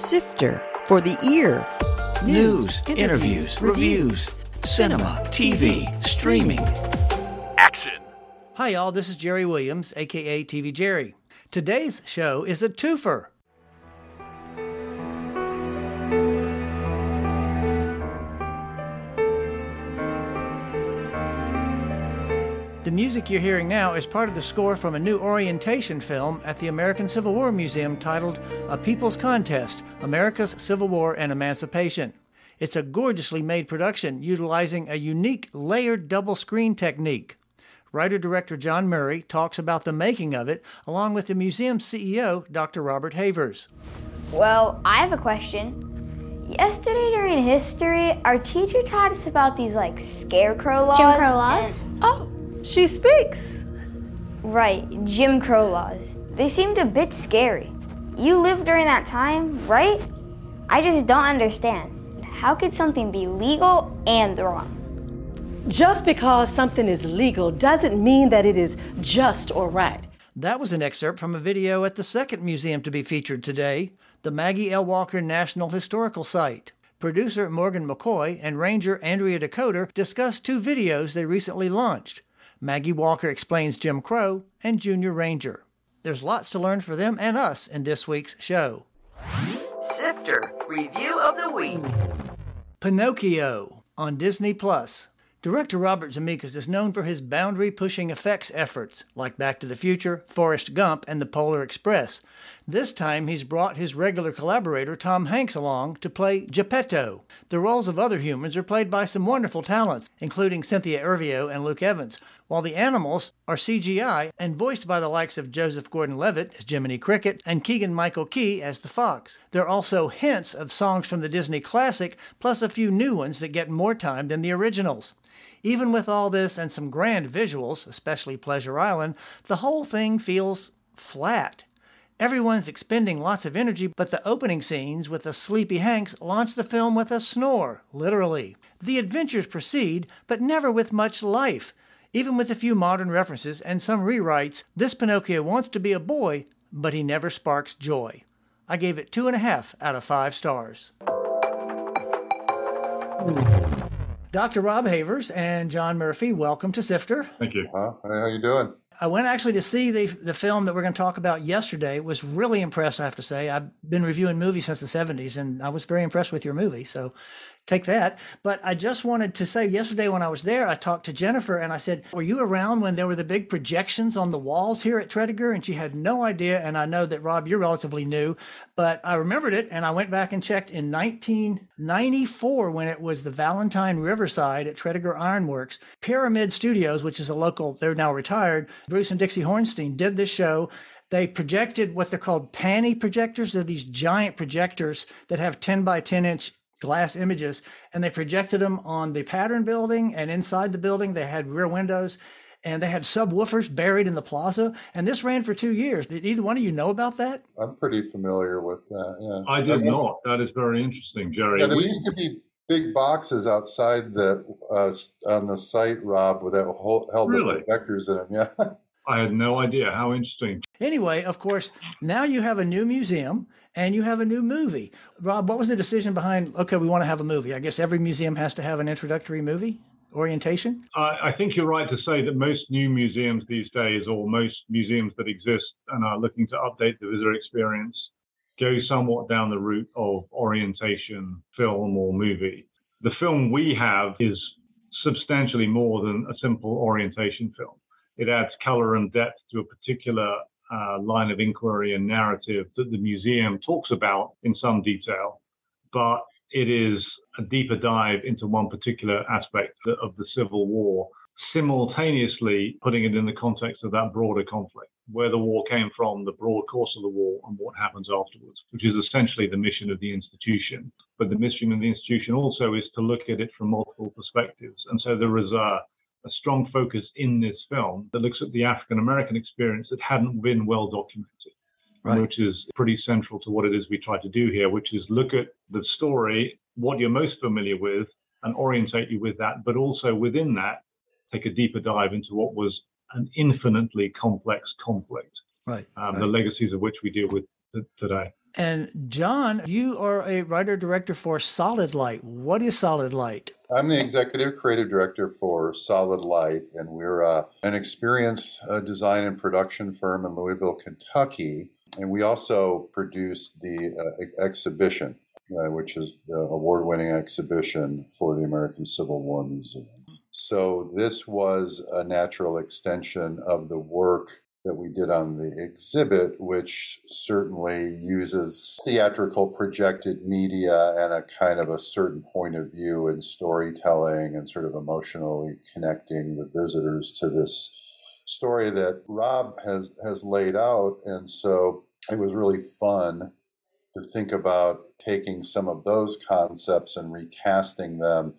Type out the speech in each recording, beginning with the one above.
Sifter for the ear. News, interviews, reviews, cinema, TV, streaming. Action. Hi, y'all. This is Jerry Williams, aka TV Jerry. Today's show is a twofer. The music you're hearing now is part of the score from a new orientation film at the American Civil War Museum titled A People's Contest America's Civil War and Emancipation. It's a gorgeously made production utilizing a unique layered double screen technique. Writer director John Murray talks about the making of it along with the museum's CEO, Dr. Robert Havers. Well, I have a question. Yesterday during history, our teacher taught us about these like scarecrow laws. Jim Crow laws? and- Oh, she speaks. right, Jim Crow laws. They seemed a bit scary. You lived during that time, right? I just don't understand. How could something be legal and wrong? Just because something is legal doesn't mean that it is just or right. That was an excerpt from a video at the second museum to be featured today, the Maggie L. Walker National Historical Site. Producer Morgan McCoy and Ranger Andrea DeKoter discussed two videos they recently launched Maggie Walker Explains Jim Crow and Junior Ranger. There's lots to learn for them and us in this week's show. Sifter Review of the Week. Pinocchio on Disney Plus. Director Robert Zemeckis is known for his boundary pushing effects efforts, like Back to the Future, Forrest Gump, and The Polar Express. This time he's brought his regular collaborator Tom Hanks along to play Geppetto. The roles of other humans are played by some wonderful talents, including Cynthia Erivo and Luke Evans, while the animals are CGI and voiced by the likes of Joseph Gordon Levitt as Jiminy Cricket and Keegan Michael Key as the fox. There are also hints of songs from the Disney classic, plus a few new ones that get more time than the originals. Even with all this and some grand visuals, especially Pleasure Island, the whole thing feels flat. Everyone's expending lots of energy, but the opening scenes with the sleepy Hanks launch the film with a snore, literally. The adventures proceed, but never with much life. Even with a few modern references and some rewrites, this Pinocchio wants to be a boy, but he never sparks joy. I gave it two and a half out of five stars. Dr. Rob Havers and John Murphy, welcome to Sifter. Thank you. Huh? Hey, how you doing? I went actually to see the the film that we're going to talk about yesterday. Was really impressed, I have to say. I've been reviewing movies since the '70s, and I was very impressed with your movie. So, take that. But I just wanted to say, yesterday when I was there, I talked to Jennifer, and I said, "Were you around when there were the big projections on the walls here at Tredegar?" And she had no idea. And I know that Rob, you're relatively new, but I remembered it, and I went back and checked in 1994 when it was the Valentine Riverside at Tredegar Ironworks. Pyramid Studios, which is a local, they're now retired. Bruce and Dixie Hornstein did this show. They projected what they're called PANI projectors. They're these giant projectors that have 10 by 10 inch glass images, and they projected them on the pattern building and inside the building. They had rear windows and they had subwoofers buried in the plaza. And this ran for two years. Did either one of you know about that? I'm pretty familiar with that. Yeah, I did not. That is very interesting, Jerry. Yeah, there We- used to be big boxes outside the uh, on the site, Rob, with that hol- held Really? the projectors in them. Yeah, I had no idea. How interesting. Anyway, of course, now you have a new museum and you have a new movie. Rob, what was the decision behind, okay, we want to have a movie? I guess every museum has to have an introductory movie orientation. I, I think you're right to say that most new museums these days, or most museums that exist and are looking to update the visitor experience, go somewhat down the route of orientation, film, or movie. The film we have is substantially more than a simple orientation film. It adds color and depth to a particular uh, line of inquiry and narrative that the museum talks about in some detail, but it is a deeper dive into one particular aspect of the Civil War, simultaneously putting it in the context of that broader conflict, where the war came from, the broad course of the war, and what happens afterwards, which is essentially the mission of the institution. But the mission of the institution also is to look at it from multiple perspectives. And so there is a, a strong focus in this film that looks at the African American experience that hadn't been well documented Right. which is pretty central to what it is we try to do here, which is look at the story, what you're most familiar with, and orientate you with that, but also within that, take a deeper dive into what was an infinitely complex conflict, Right. um, right. the legacies of which we deal with t- today. And John, you are a writer director for Solid Light. What is Solid Light? I'm the executive creative director for Solid Light, and we're uh, an experienced uh, design and production firm in Louisville, Kentucky. And we also produce the uh, exhibition, uh, which is the award winning exhibition for the American Civil War Museum. So, this was a natural extension of the work that we did on the exhibit, which certainly uses theatrical projected media and a kind of a certain point of view and storytelling and sort of emotionally connecting the visitors to this story that Rob has has laid out. And so it was really fun to think about taking some of those concepts and recasting them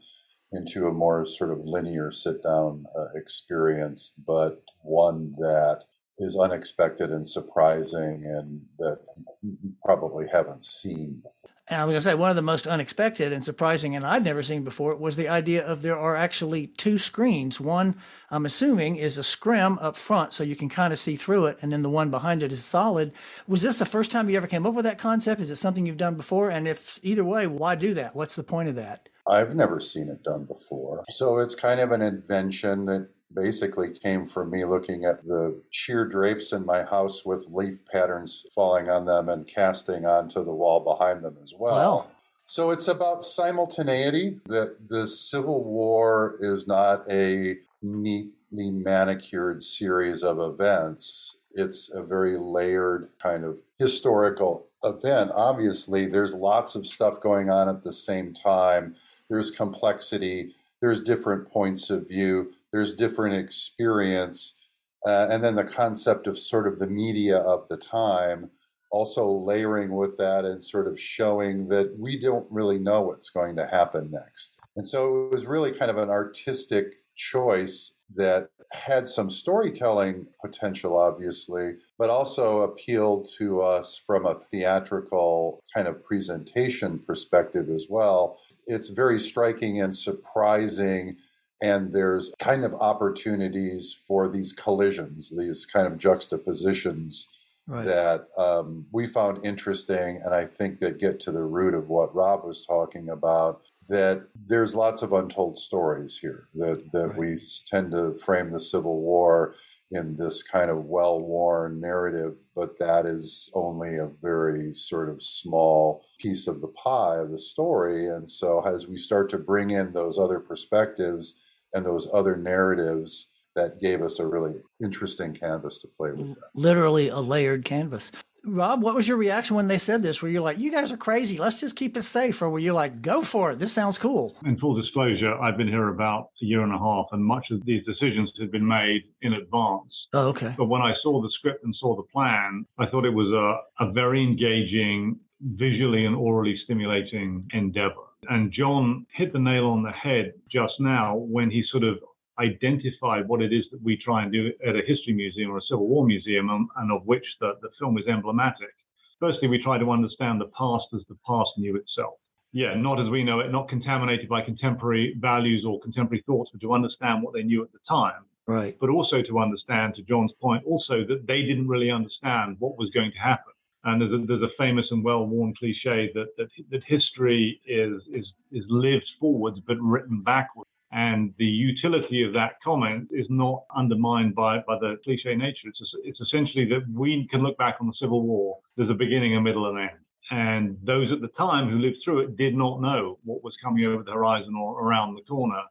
into a more sort of linear sit down uh, experience, but one that is unexpected and surprising and that you probably haven't seen before. And I was going to say, one of the most unexpected and surprising, and I'd never seen before, was the idea of there are actually two screens. One, I'm assuming, is a scrim up front, so you can kind of see through it, and then the one behind it is solid. Was this the first time you ever came up with that concept? Is it something you've done before? And if either way, why do that? What's the point of that? I've never seen it done before. So it's kind of an invention that basically came from me looking at the sheer drapes in my house with leaf patterns falling on them and casting onto the wall behind them as well. Wow. So it's about simultaneity that the Civil War is not a neatly manicured series of events. It's a very layered kind of historical event. Obviously, there's lots of stuff going on at the same time. There's complexity, there's different points of view there's different experience. Uh, and then the concept of sort of the media of the time also layering with that and sort of showing that we don't really know what's going to happen next. And so it was really kind of an artistic choice that had some storytelling potential, obviously, but also appealed to us from a theatrical kind of presentation perspective as well. It's very striking and surprising and there's kind of opportunities for these collisions, these kind of juxtapositions right. that um, we found interesting, and I think that get to the root of what Rob was talking about. That there's lots of untold stories here. That that right. we tend to frame the Civil War in this kind of well-worn narrative, but that is only a very sort of small piece of the pie of the story. And so, as we start to bring in those other perspectives and those other narratives that gave us a really interesting canvas to play with. Mm, that. Literally a layered canvas. Rob, what was your reaction when they said this? Were you like, you guys are crazy, let's just keep it safe? Or were you like, go for it, this sounds cool? In full disclosure, I've been here about a year and a half, and much of these decisions had been made in advance. Oh, okay. But when I saw the script and saw the plan, I thought it was a, a very engaging, visually and orally stimulating endeavor. And John hit the nail on the head just now when he sort of identified what it is that we try and do at a history museum or a Civil War museum, and, and of which the, the film is emblematic. Firstly, we try to understand the past as the past knew itself. Yeah, not as we know it, not contaminated by contemporary values or contemporary thoughts, but to understand what they knew at the time. Right. But also to understand, to John's point, also that they didn't really understand what was going to happen. And there's a, there's a famous and well-worn cliche that, that that history is is is lived forwards but written backwards. And the utility of that comment is not undermined by, by the cliche nature. It's, it's essentially that we can look back on the Civil War. There's a beginning, a middle, and an end. And those at the time who lived through it did not know what was coming over the horizon or around the corner.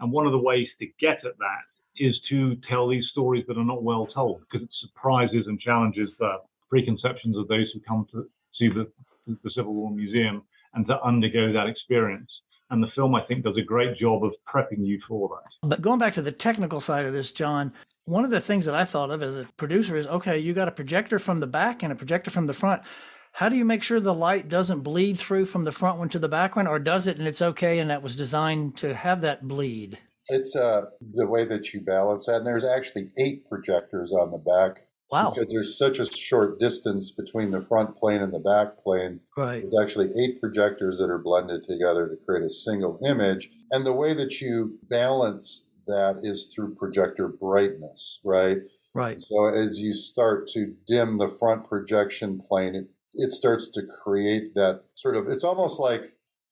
And one of the ways to get at that is to tell these stories that are not well told because it surprises and challenges the preconceptions of those who come to see the, the Civil War Museum and to undergo that experience. And the film, I think, does a great job of prepping you for that. But going back to the technical side of this, John, one of the things that I thought of as a producer is okay, you got a projector from the back and a projector from the front. How do you make sure the light doesn't bleed through from the front one to the back one, or does it and it's okay and that was designed to have that bleed? It's uh, the way that you balance that. And there's actually eight projectors on the back Wow. Because there's such a short distance between the front plane and the back plane. Right. There's actually eight projectors that are blended together to create a single image. And the way that you balance that is through projector brightness, right? Right. So as you start to dim the front projection plane, it it starts to create that sort of, it's almost like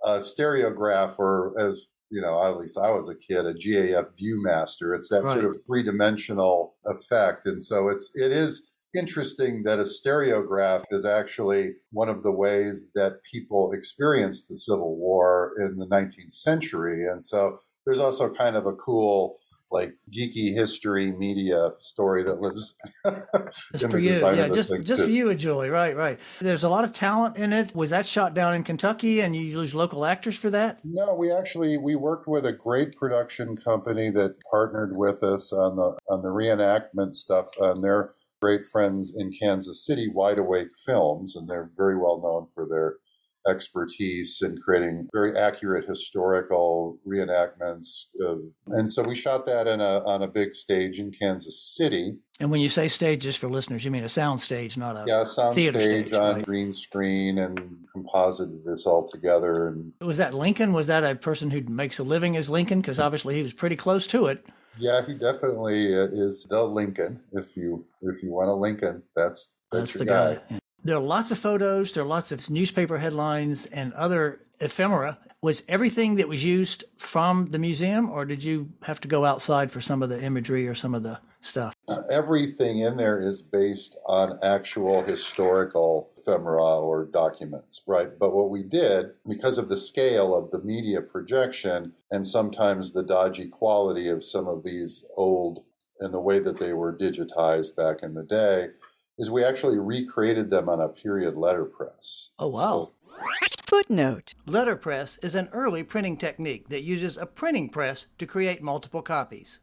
a stereograph or as you know, at least I was a kid, a GAF Viewmaster. It's that Right. sort of three dimensional effect. And so it's, it is interesting that a stereograph is actually one of the ways that people experienced the Civil War in the 19th century. And so there's also kind of a cool, like geeky history media story that lives Just for you, yeah, just just for too. you, Julie. Right, right. There's a lot of talent in it. Was that shot down in Kentucky, and you use local actors for that? No, we actually we worked with a great production company that partnered with us on the on the reenactment stuff. And they're great friends in Kansas City, Wide Awake Films, and they're very well known for their expertise in creating very accurate historical reenactments. Of, and so we shot that in a on a big stage in Kansas City. And when you say stage, just for listeners, you mean a sound stage, not a Yeah, sound theater stage stage, on right. green screen and composited this all together and Was that Lincoln? Was that a person who makes a living as Lincoln? Because obviously he was pretty close to it. Yeah, he definitely uh, is the Lincoln. If you if you want a Lincoln, that's that's, your the guy. guy. Yeah. There are lots of photos. There are lots of newspaper headlines and other ephemera. Was everything that was used from the museum, or did you have to go outside for some of the imagery or some of the stuff? Everything in there is based on actual historical ephemera or documents, right? But what we did, because of the scale of the media projection and sometimes the dodgy quality of some of these old and the way that they were digitized back in the day, is we actually recreated them on a period letterpress. Oh wow! Footnote Letterpress is an early printing technique that uses a printing press to create multiple copies.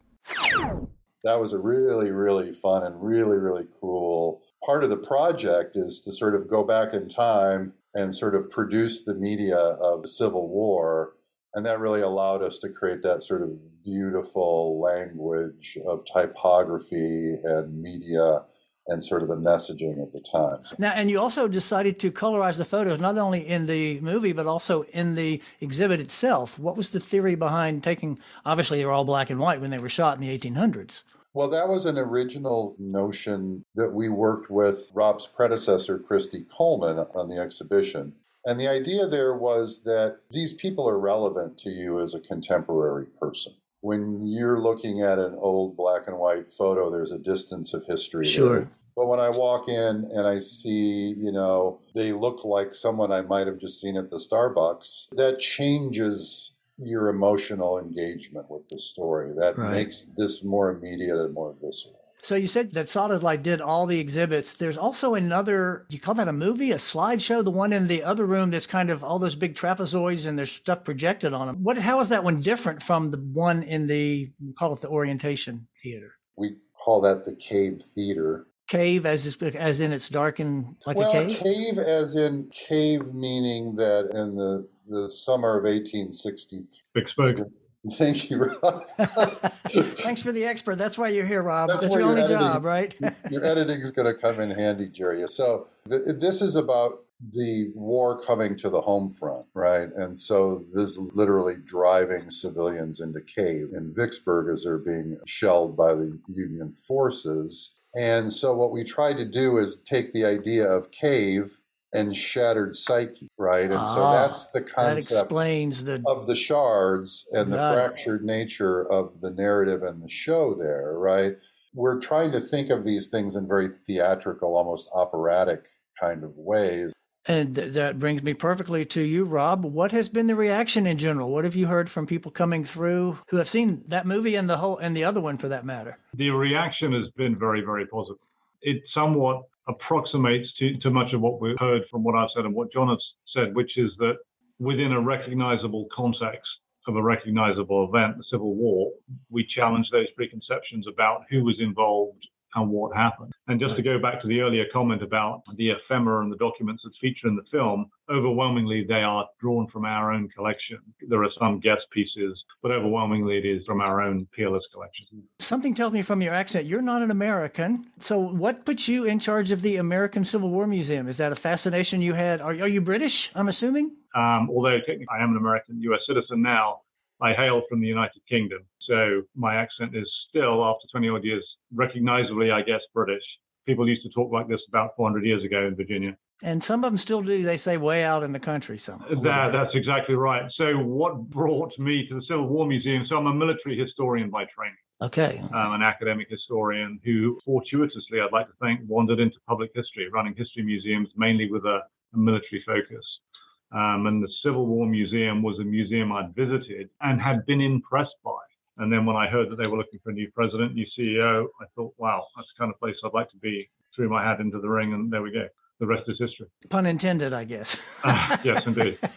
that was a really really fun and really really cool part of the project is to sort of go back in time and sort of produce the media of the civil war and that really allowed us to create that sort of beautiful language of typography and media and sort of the messaging of the times Now, and you also decided to colorize the photos not only in the movie but also in the exhibit itself. What was the theory behind taking? Obviously, they were all black and white when they were shot in the 1800s. Well, that was an original notion that we worked with Rob's predecessor, Christy Coleman, on the exhibition. And the idea there was that these people are relevant to you as a contemporary person. When you're looking at an old black and white photo, there's a distance of history. there. Sure. But when I walk in and I see, you know, they look like someone I might have just seen at the Starbucks, that changes your emotional engagement with the story. That Right. makes this more immediate and more visceral. So you said that Solid Light did all the exhibits. There's also another. You call that a movie, a slideshow? The one in the other room that's kind of all those big trapezoids and there's stuff projected on them. What? How is that one different from the one in the we call it the Orientation Theater? We call that the cave theater. Cave, as is, as in it's dark and like well, a cave. Cave as in cave, meaning that in the, the summer of 1863. Big spoken. Thank you, Rob. Thanks for the expert. That's why you're here, Rob. That's That's, your only editing. job, right? Your editing is going to come in handy, Jerry. So th- this is about the war coming to the home front, right? And so this is literally driving civilians into cave in Vicksburg as they're being shelled by the Union forces. And so what we tried to do is take the idea of cave and shattered psyche, right? And so Ah, that's the that concept explains the. of the shards and the Got it. fractured nature of the narrative and the show there, right? We're trying to think of these things in very theatrical, almost operatic kind of ways. And th- that brings me perfectly to you, Rob. What has been the reaction in general? What have you heard from people coming through who have seen that movie and the whole and the other one for that matter? The reaction has been very, very positive. It somewhat approximates to, to much of what we've heard from what I've said and what John has said, which is that within a recognizable context of a recognizable event, the Civil War, we challenge those preconceptions about who was involved and what happened. And just to go back to the earlier comment about the ephemera and the documents that feature in the film, overwhelmingly they are drawn from our own collection. There are some guest pieces, but overwhelmingly it is from our own peerless collection. Something tells me from your accent you're not an American. So, what put you in charge of the American Civil War Museum? Is that a fascination you had? Are, are you British? I'm assuming. Um, although technically I am an American US citizen now, I hail from the United Kingdom. So my accent is still, after 20 odd years, recognizably, I guess, British. People used to talk like this about 400 years ago in Virginia. And some of them still do. They say way out in the country. Some. That, that's exactly right. So, what brought me to the Civil War Museum? So, I'm a military historian by training. Okay. Um, an academic historian who, fortuitously, I'd like to think, wandered into public history, running history museums mainly with a, a military focus. Um, and the Civil War Museum was a museum I'd visited and had been impressed by. And then when I heard that they were looking for a new president, new CEO, I thought, wow, that's the kind of place I'd like to be. Threw my hat into the ring, and there we go. The rest is history. Pun intended, I guess. uh, yes, indeed.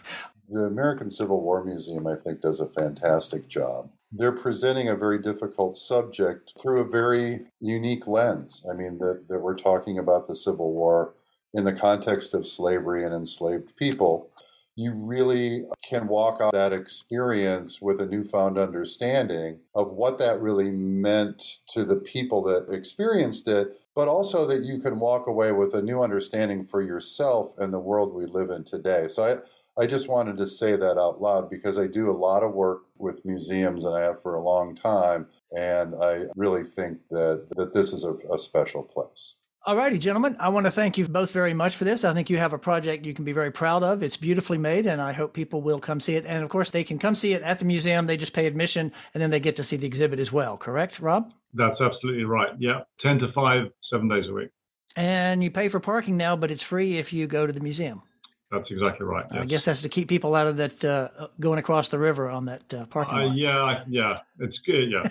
The American Civil War Museum, I think, does a fantastic job. They're presenting a very difficult subject through a very unique lens. I mean, that, that we're talking about the Civil War in the context of slavery and enslaved people you really can walk out that experience with a newfound understanding of what that really meant to the people that experienced it, but also that you can walk away with a new understanding for yourself and the world we live in today. So I, I just wanted to say that out loud because I do a lot of work with museums and I have for a long time. And I really think that, that this is a, a special place. All righty, gentlemen. I want to thank you both very much for this. I think you have a project you can be very proud of. It's beautifully made, and I hope people will come see it. And of course, they can come see it at the museum. They just pay admission, and then they get to see the exhibit as well. Correct, Rob? That's absolutely right. Yeah, 10 to 5, seven days a week. And you pay for parking now, but it's free if you go to the museum. That's exactly right. Yes. I guess that's to keep people out of that uh, going across the river on that uh, parking lot. Uh, yeah, yeah, it's good. Yeah.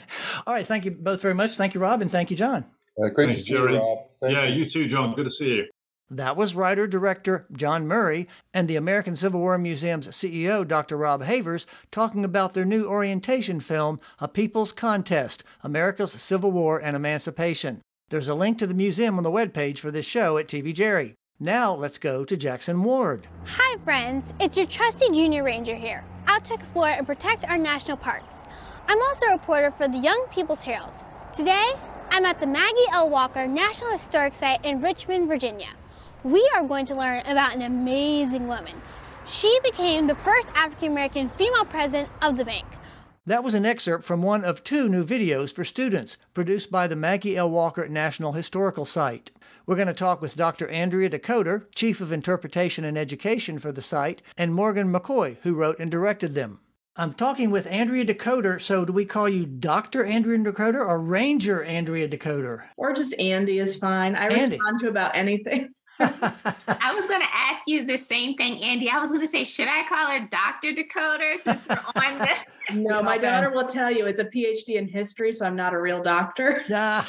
All right. Thank you both very much. Thank you, Rob, and thank you, John. Uh, great to see Jerry. you, Rob. Thank yeah, you. you too, John. Good to see you. That was writer director John Murray and the American Civil War Museum's CEO, Dr. Rob Havers, talking about their new orientation film, A People's Contest America's Civil War and Emancipation. There's a link to the museum on the webpage for this show at TV Jerry. Now let's go to Jackson Ward. Hi, friends. It's your trusty junior ranger here, out to explore and protect our national parks. I'm also a reporter for the Young People's Herald. Today, I'm at the Maggie L. Walker National Historic Site in Richmond, Virginia. We are going to learn about an amazing woman. She became the first African American female president of the bank. That was an excerpt from one of two new videos for students produced by the Maggie L. Walker National Historical Site. We're going to talk with Dr. Andrea DeKoter, Chief of Interpretation and Education for the site, and Morgan McCoy, who wrote and directed them. I'm talking with Andrea DeKoter. So, do we call you Dr. Andrea DeKoter or Ranger Andrea DeKoter? Or just Andy is fine. I Andy. respond to about anything. I was going to ask you the same thing, Andy. I was going to say, should I call her Dr. DeKoter since we're on the. no, my daughter will tell you it's a PhD in history, so I'm not a real doctor. Yeah.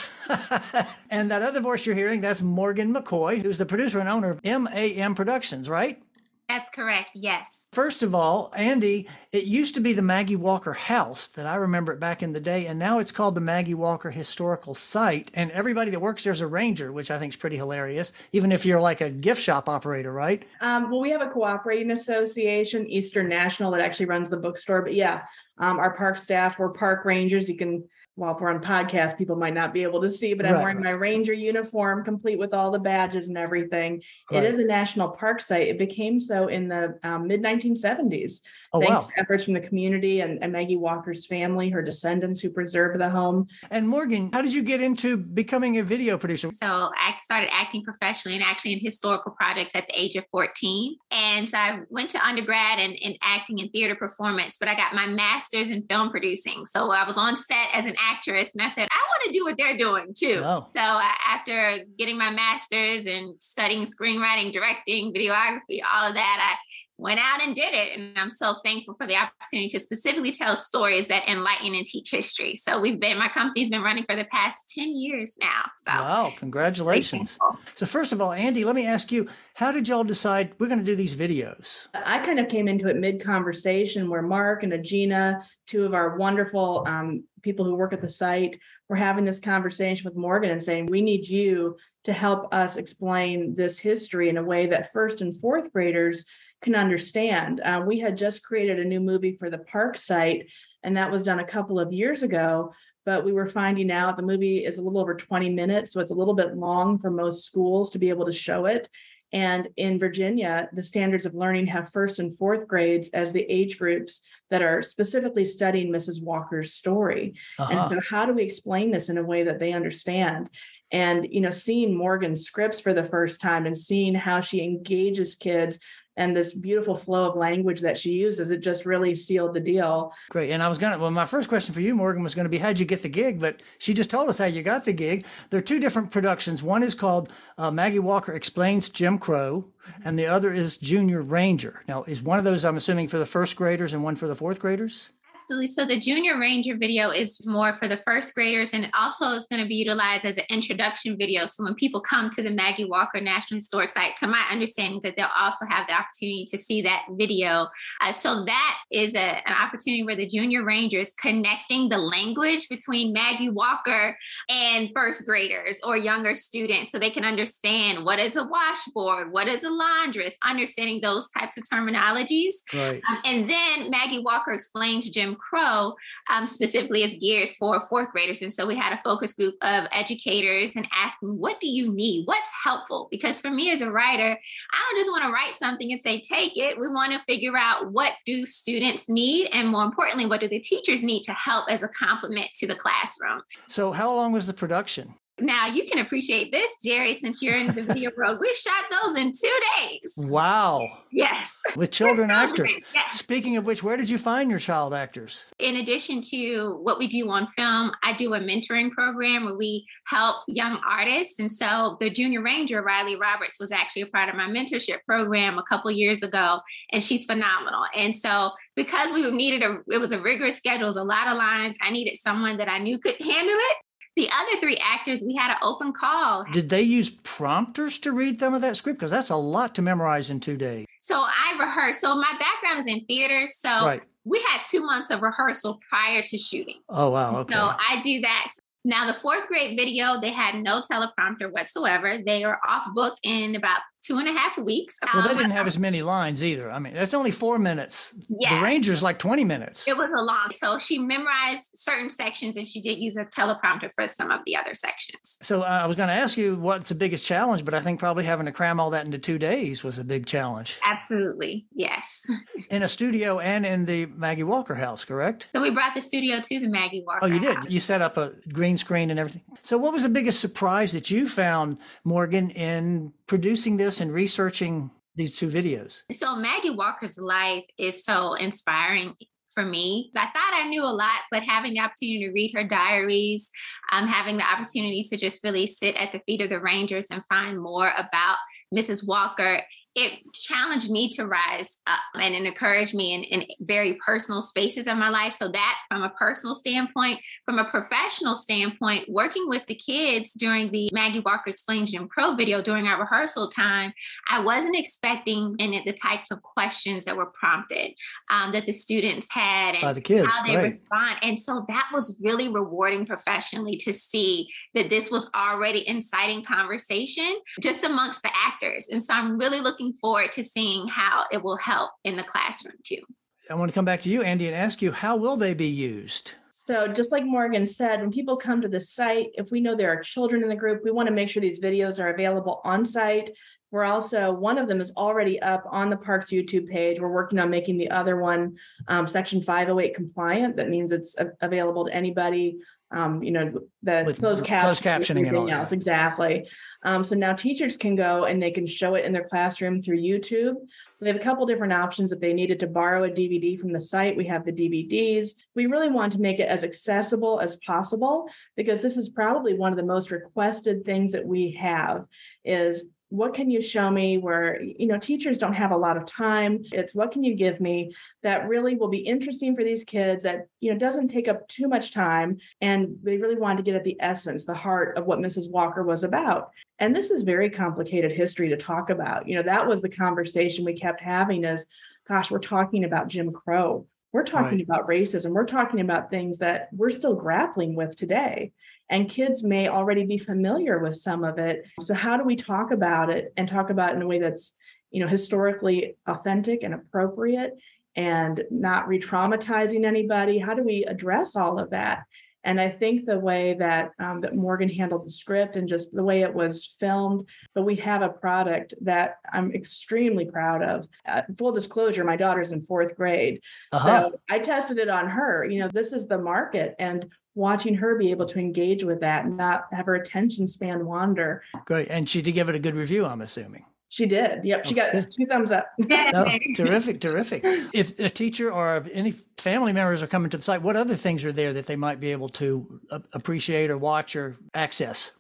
and that other voice you're hearing, that's Morgan McCoy, who's the producer and owner of MAM Productions, right? That's correct, yes. First of all, Andy, it used to be the Maggie Walker House that I remember it back in the day, and now it's called the Maggie Walker Historical Site. And everybody that works there is a ranger, which I think is pretty hilarious, even if you're like a gift shop operator, right? Um, well, we have a cooperating association, Eastern National, that actually runs the bookstore. But yeah, um, our park staff, we're park rangers. You can well, if we're on podcast, people might not be able to see, but I'm right. wearing my ranger uniform, complete with all the badges and everything. Right. It is a national park site. It became so in the um, mid 1970s, oh, thanks wow. to efforts from the community and, and, Maggie Walker's family, her descendants who preserved the home. And Morgan, how did you get into becoming a video producer? So I started acting professionally and actually in historical projects at the age of 14. And so I went to undergrad in, in acting and theater performance, but I got my master's in film producing. So I was on set as an actress and I said, I want to do what they're doing too. Oh. So uh, after getting my master's and studying screenwriting, directing, videography, all of that, I went out and did it. And I'm so thankful for the opportunity to specifically tell stories that enlighten and teach history. So we've been, my company's been running for the past 10 years now. So wow, congratulations. So first of all, Andy, let me ask you, how did y'all decide we're going to do these videos? I kind of came into it mid conversation where Mark and Agina, two of our wonderful um, people who work at the site, were having this conversation with Morgan and saying, we need you to help us explain this history in a way that first and fourth graders can understand. Uh, we had just created a new movie for the park site, and that was done a couple of years ago. But we were finding out the movie is a little over 20 minutes, so it's a little bit long for most schools to be able to show it. And in Virginia, the standards of learning have first and fourth grades as the age groups that are specifically studying Mrs. Walker's story. Uh-huh. And so, how do we explain this in a way that they understand? and you know seeing morgan's scripts for the first time and seeing how she engages kids and this beautiful flow of language that she uses, it just really sealed the deal. Great. And I was going to, well, my first question for you, Morgan, was going to be how'd you get the gig? But she just told us how you got the gig. There are two different productions. One is called uh, Maggie Walker Explains Jim Crow, and the other is Junior Ranger. Now, is one of those, I'm assuming, for the first graders and one for the fourth graders? Absolutely. So the Junior Ranger video is more for the first graders and also is going to be utilized as an introduction video. So when people come to the Maggie Walker National Historic Site, to my understanding that they'll also have the opportunity to see that video. Uh, so that is a, an opportunity where the Junior Rangers connecting the language between Maggie Walker and first graders or younger students so they can understand what is a washboard, what is a laundress, understanding those types of terminologies. Right. Um, and then Maggie Walker explains Jim Crow um, specifically is geared for fourth graders. And so we had a focus group of educators and asking, what do you need? What's helpful? Because for me as a writer, I don't just want to write something and say, take it. We want to figure out what do students need? And more importantly, what do the teachers need to help as a complement to the classroom? So how long was the production? Now you can appreciate this, Jerry, since you're in the video world. We shot those in two days. Wow. Yes. With children actors. Yes. Speaking of which, where did you find your child actors? In addition to what we do on film, I do a mentoring program where we help young artists. And so the Junior Ranger, Riley Roberts, was actually a part of my mentorship program a couple years ago, and she's phenomenal. And so because we needed a, it was a rigorous schedule, it was a lot of lines. I needed someone that I knew could handle it. The other three actors, we had an open call. Did they use prompters to read some of that script? Because that's a lot to memorize in two days. So I rehearsed. So my background is in theater. So Right. we had two months of rehearsal prior to shooting. Oh, wow. Okay. So I do that. Now, the fourth grade video, they had no teleprompter whatsoever. They are off book in about two and a half weeks. well, they Um, didn't have as many lines either. I mean, that's only four minutes. Yeah. The Rangers like 20 minutes. It was a long. So she memorized certain sections and she did use a teleprompter for some of the other sections. So uh, I was going to ask you what's the biggest challenge, but I think probably having to cram all that into two days was a big challenge Absolutely. Yes. in a studio and in the Maggie Walker house, correct? So we brought the studio to the Maggie Walker. Oh, you did. house. You set up a green screen and everything. So, what was the biggest surprise that you found, Morgan, in producing this and researching these two videos? So Maggie Walker's life is so inspiring for me. I thought I knew a lot, but having the opportunity to read her diaries, um, having the opportunity to just really sit at the feet of the Rangers and find more about Mrs. Walker, it challenged me to rise up and it encouraged me in, in very personal spaces of my life. So that from a personal standpoint, from a professional standpoint, working with the kids during the Maggie Walker Explains Jim Crow video during our rehearsal time, I wasn't expecting in it the types of questions that were prompted um, that the students had and By the kids, how they great. respond. And so that was really rewarding professionally to see that this was already inciting conversation just amongst the actors. And so I'm really looking forward to seeing how it will help in the classroom too. I want to come back to you, Andy, and ask you how will they be used? So, just like Morgan said, when people come to the site, if we know there are children in the group, we want to make sure these videos are available on site. We're also, one of them is already up on the park's YouTube page. We're working on making the other one um, Section 508 compliant. That means it's a- available to anybody. Um, you know, the With closed closed captioning, and everything else. Exactly. Um, so now teachers can go and they can show it in their classroom through YouTube. So they have a couple different options. If they needed to borrow a DVD from the site, we have the DVDs. We really want to make it as accessible as possible because this is probably one of the most requested things that we have is what can you show me where you know teachers don't have a lot of time. It's what can you give me that really will be interesting for these kids that you know doesn't take up too much time and they really wanted to get at the essence the heart of what mrs walker was about. And this is very complicated history to talk about. You know that was the conversation we kept having is gosh we're talking about jim crow. We're talking Right. about racism. We're talking about things that we're still grappling with today and kids may already be familiar with some of it so how do we talk about it and talk about it in a way that's you know historically authentic and appropriate and not re-traumatizing anybody how do we address all of that And I think the way that um, that Morgan handled the script and just the way it was filmed, but we have a product that I'm extremely proud of. Uh, full disclosure, my daughter's in fourth grade, uh-huh. so I tested it on her. You know, this is the market, and watching her be able to engage with that and not have her attention span wander. Great, and she did give it a good review. I'm assuming. She did. Yep. She got two thumbs up. no, terrific, terrific. If a teacher or any family members are coming to the site, what other things are there that they might be able to appreciate or watch or access?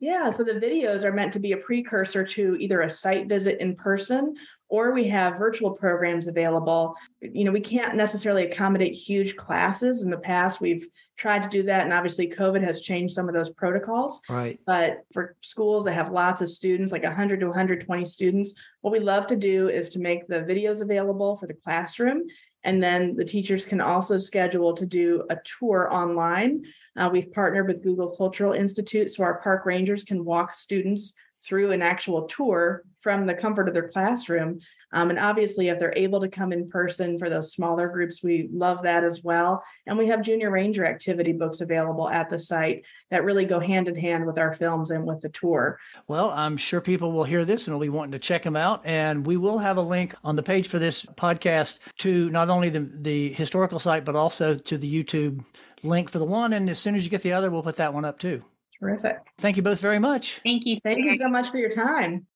Yeah, so the videos are meant to be a precursor to either a site visit in person or we have virtual programs available. You know, we can't necessarily accommodate huge classes. In the past, we've tried to do that, and obviously, COVID has changed some of those protocols. Right. But for schools that have lots of students, like 100 to 120 students, what we love to do is to make the videos available for the classroom. And then the teachers can also schedule to do a tour online. Uh, we've partnered with Google Cultural Institute, so our park rangers can walk students through an actual tour from the comfort of their classroom. Um, and obviously, if they're able to come in person for those smaller groups, we love that as well. And we have junior ranger activity books available at the site that really go hand in hand with our films and with the tour. Well, I'm sure people will hear this and will be wanting to check them out. And we will have a link on the page for this podcast to not only the, the historical site, but also to the YouTube link for the one. And as soon as you get the other, we'll put that one up too. Terrific. Thank you both very much. Thank you. Thank you so much for your time.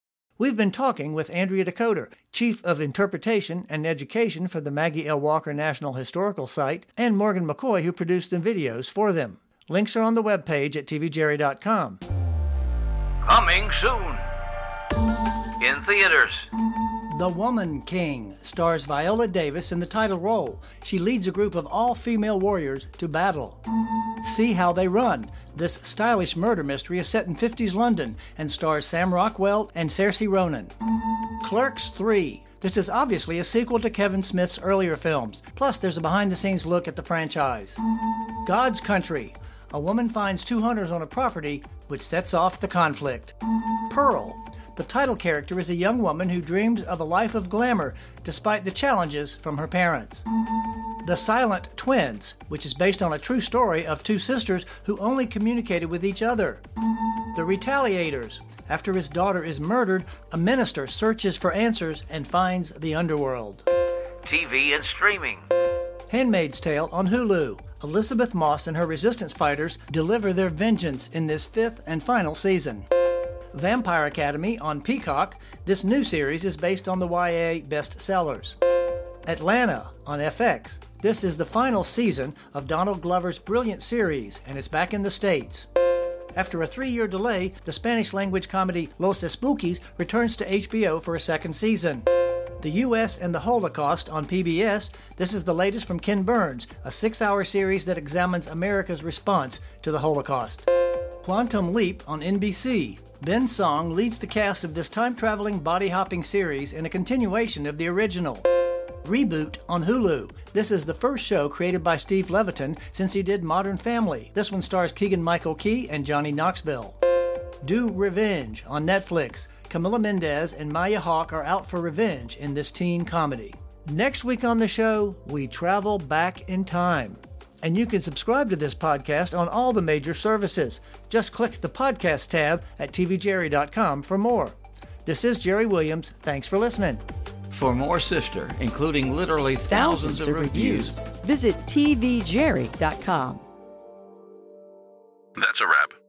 We've been talking with Andrea DeKoter, Chief of Interpretation and Education for the Maggie L. Walker National Historical Site, and Morgan McCoy, who produced the videos for them. Links are on the webpage at tvjerry.com. Coming soon. In theaters. The Woman King stars Viola Davis in the title role. She leads a group of all female warriors to battle. See How They Run. This stylish murder mystery is set in 50s London and stars Sam Rockwell and Saoirse Ronan. Clerks 3. This is obviously a sequel to Kevin Smith's earlier films. Plus, there's a behind the scenes look at the franchise. God's Country. A woman finds two hunters on a property, which sets off the conflict. Pearl. The title character is a young woman who dreams of a life of glamour despite the challenges from her parents. The Silent Twins, which is based on a true story of two sisters who only communicated with each other. The Retaliators. After his daughter is murdered, a minister searches for answers and finds the underworld. TV and streaming. Handmaid's Tale on Hulu. Elisabeth Moss and her resistance fighters deliver their vengeance in this fifth and final season. Vampire Academy on Peacock. This new series is based on the YA bestsellers. Atlanta on FX. This is the final season of Donald Glover's brilliant series, and it's back in the States. After a three year delay, the Spanish language comedy Los Espookys returns to HBO for a second season. The U.S. and the Holocaust on PBS. This is the latest from Ken Burns, a six hour series that examines America's response to the Holocaust. Quantum Leap on NBC. Ben Song leads the cast of this time traveling body hopping series in a continuation of the original. Reboot on Hulu. This is the first show created by Steve Levitan since he did Modern Family. This one stars Keegan Michael Key and Johnny Knoxville. Do Revenge on Netflix. Camila Mendes and Maya Hawke are out for revenge in this teen comedy. Next week on the show, we travel back in time and you can subscribe to this podcast on all the major services. Just click the podcast tab at tvjerry.com for more. This is Jerry Williams. Thanks for listening. For more Sifter, including literally thousands, thousands of, of reviews, reviews, visit tvjerry.com. That's a wrap.